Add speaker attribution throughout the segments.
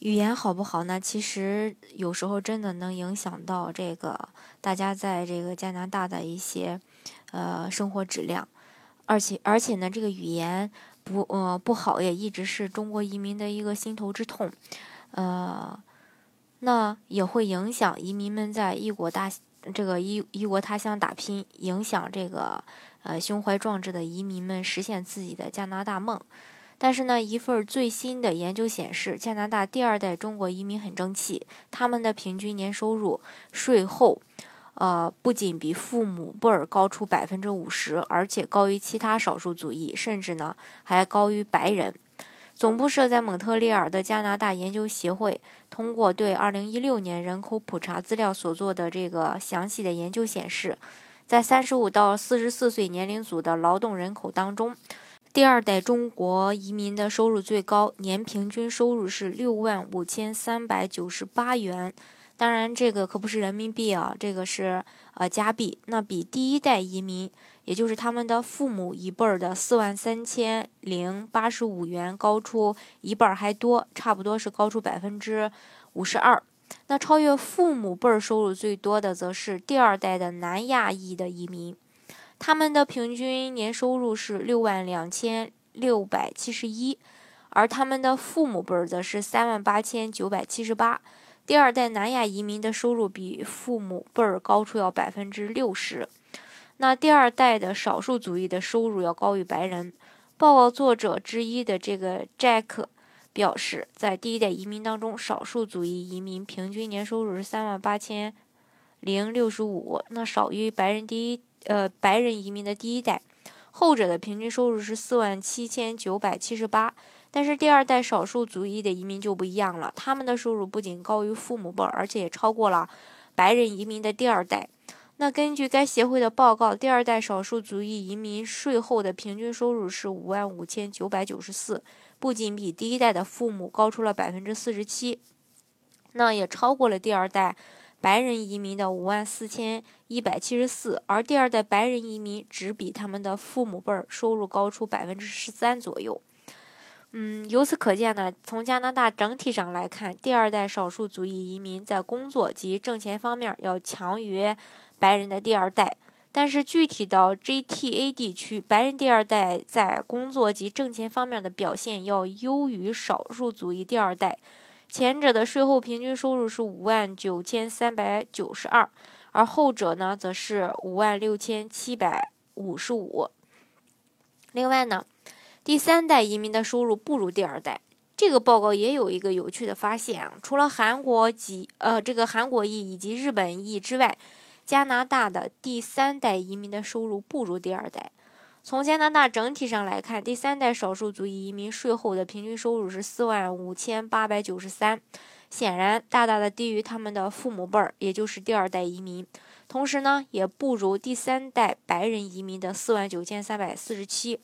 Speaker 1: 语言好不好呢？其实有时候真的能影响到这个大家在这个加拿大的一些呃生活质量，而且而且呢，这个语言不呃不好也一直是中国移民的一个心头之痛，呃，那也会影响移民们在异国大这个异异国他乡打拼，影响这个呃胸怀壮志的移民们实现自己的加拿大梦。但是呢，一份最新的研究显示，加拿大第二代中国移民很争气，他们的平均年收入税后，呃，不仅比父母辈儿高出百分之五十，而且高于其他少数族裔，甚至呢还高于白人。总部设在蒙特利尔的加拿大研究协会，通过对二零一六年人口普查资料所做的这个详细的研究显示，在三十五到四十四岁年龄组的劳动人口当中。第二代中国移民的收入最高，年平均收入是六万五千三百九十八元。当然，这个可不是人民币啊，这个是呃加币。那比第一代移民，也就是他们的父母一辈儿的四万三千零八十五元高出一半还多，差不多是高出百分之五十二。那超越父母辈儿收入最多的，则是第二代的南亚裔的移民。他们的平均年收入是六万两千六百七十一，而他们的父母辈儿则是三万八千九百七十八。第二代南亚移民的收入比父母辈儿高出要百分之六十。那第二代的少数族裔的收入要高于白人。报告作者之一的这个 Jack 表示，在第一代移民当中，少数族裔移民平均年收入是三万八千零六十五，那少于白人第一。呃，白人移民的第一代，后者的平均收入是四万七千九百七十八。但是第二代少数族裔的移民就不一样了，他们的收入不仅高于父母辈，而且也超过了白人移民的第二代。那根据该协会的报告，第二代少数族裔移民税后的平均收入是五万五千九百九十四，不仅比第一代的父母高出了百分之四十七，那也超过了第二代。白人移民的五万四千一百七十四，而第二代白人移民只比他们的父母辈儿收入高出百分之十三左右。嗯，由此可见呢，从加拿大整体上来看，第二代少数族裔移民在工作及挣钱方面要强于白人的第二代。但是具体到 GTA 地区，白人第二代在工作及挣钱方面的表现要优于少数族裔第二代。前者的税后平均收入是五万九千三百九十二，而后者呢，则是五万六千七百五十五。另外呢，第三代移民的收入不如第二代。这个报告也有一个有趣的发现啊，除了韩国籍呃这个韩国裔以及日本裔之外，加拿大的第三代移民的收入不如第二代。从加拿大整体上来看，第三代少数族裔移民税后的平均收入是四万五千八百九十三，显然大大的低于他们的父母辈儿，也就是第二代移民。同时呢，也不如第三代白人移民的四万九千三百四十七。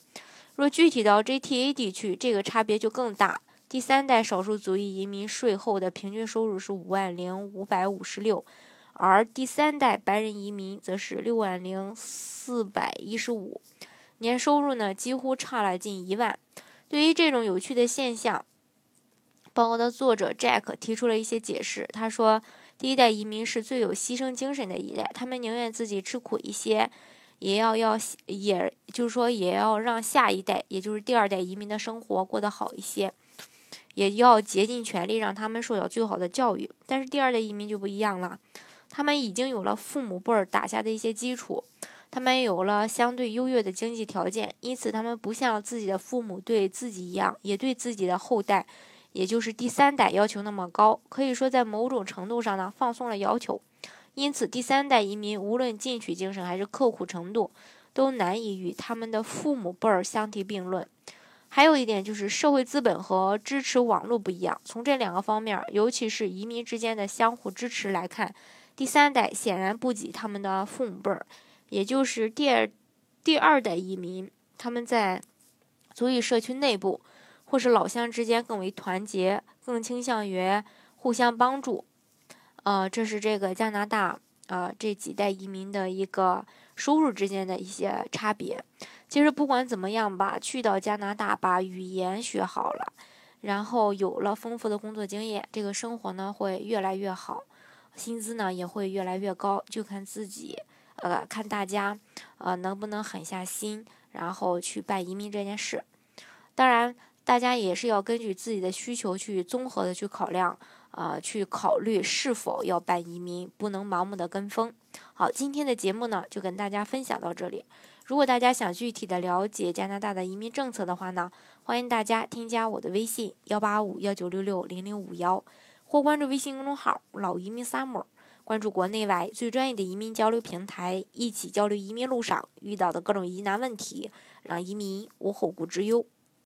Speaker 1: 若具体到 GTA 地区，这个差别就更大。第三代少数族裔移民税后的平均收入是五万零五百五十六，而第三代白人移民则是六万零四百一十五。年收入呢，几乎差了近一万。对于这种有趣的现象，报告的作者 Jack 提出了一些解释。他说，第一代移民是最有牺牲精神的一代，他们宁愿自己吃苦一些，也要要，也就是说，也要让下一代，也就是第二代移民的生活过得好一些，也要竭尽全力让他们受到最好的教育。但是第二代移民就不一样了，他们已经有了父母辈儿打下的一些基础。他们有了相对优越的经济条件，因此他们不像自己的父母对自己一样，也对自己的后代，也就是第三代要求那么高。可以说，在某种程度上呢，放松了要求。因此，第三代移民无论进取精神还是刻苦程度，都难以与他们的父母辈儿相提并论。还有一点就是社会资本和支持网络不一样。从这两个方面，尤其是移民之间的相互支持来看。第三代显然不及他们的父母辈儿，也就是第二第二代移民，他们在族裔社区内部或是老乡之间更为团结，更倾向于互相帮助。呃，这是这个加拿大呃这几代移民的一个收入之间的一些差别。其实不管怎么样吧，去到加拿大把语言学好了。然后有了丰富的工作经验，这个生活呢会越来越好，薪资呢也会越来越高，就看自己，呃，看大家，呃，能不能狠下心，然后去办移民这件事。当然，大家也是要根据自己的需求去综合的去考量，呃，去考虑是否要办移民，不能盲目的跟风。好，今天的节目呢就跟大家分享到这里。如果大家想具体的了解加拿大的移民政策的话呢，欢迎大家添加我的微信幺八五幺九六六零零五幺，或关注微信公众号“老移民 summer”，关注国内外最专业的移民交流平台，一起交流移民路上遇到的各种疑难问题，让移民无后顾之忧。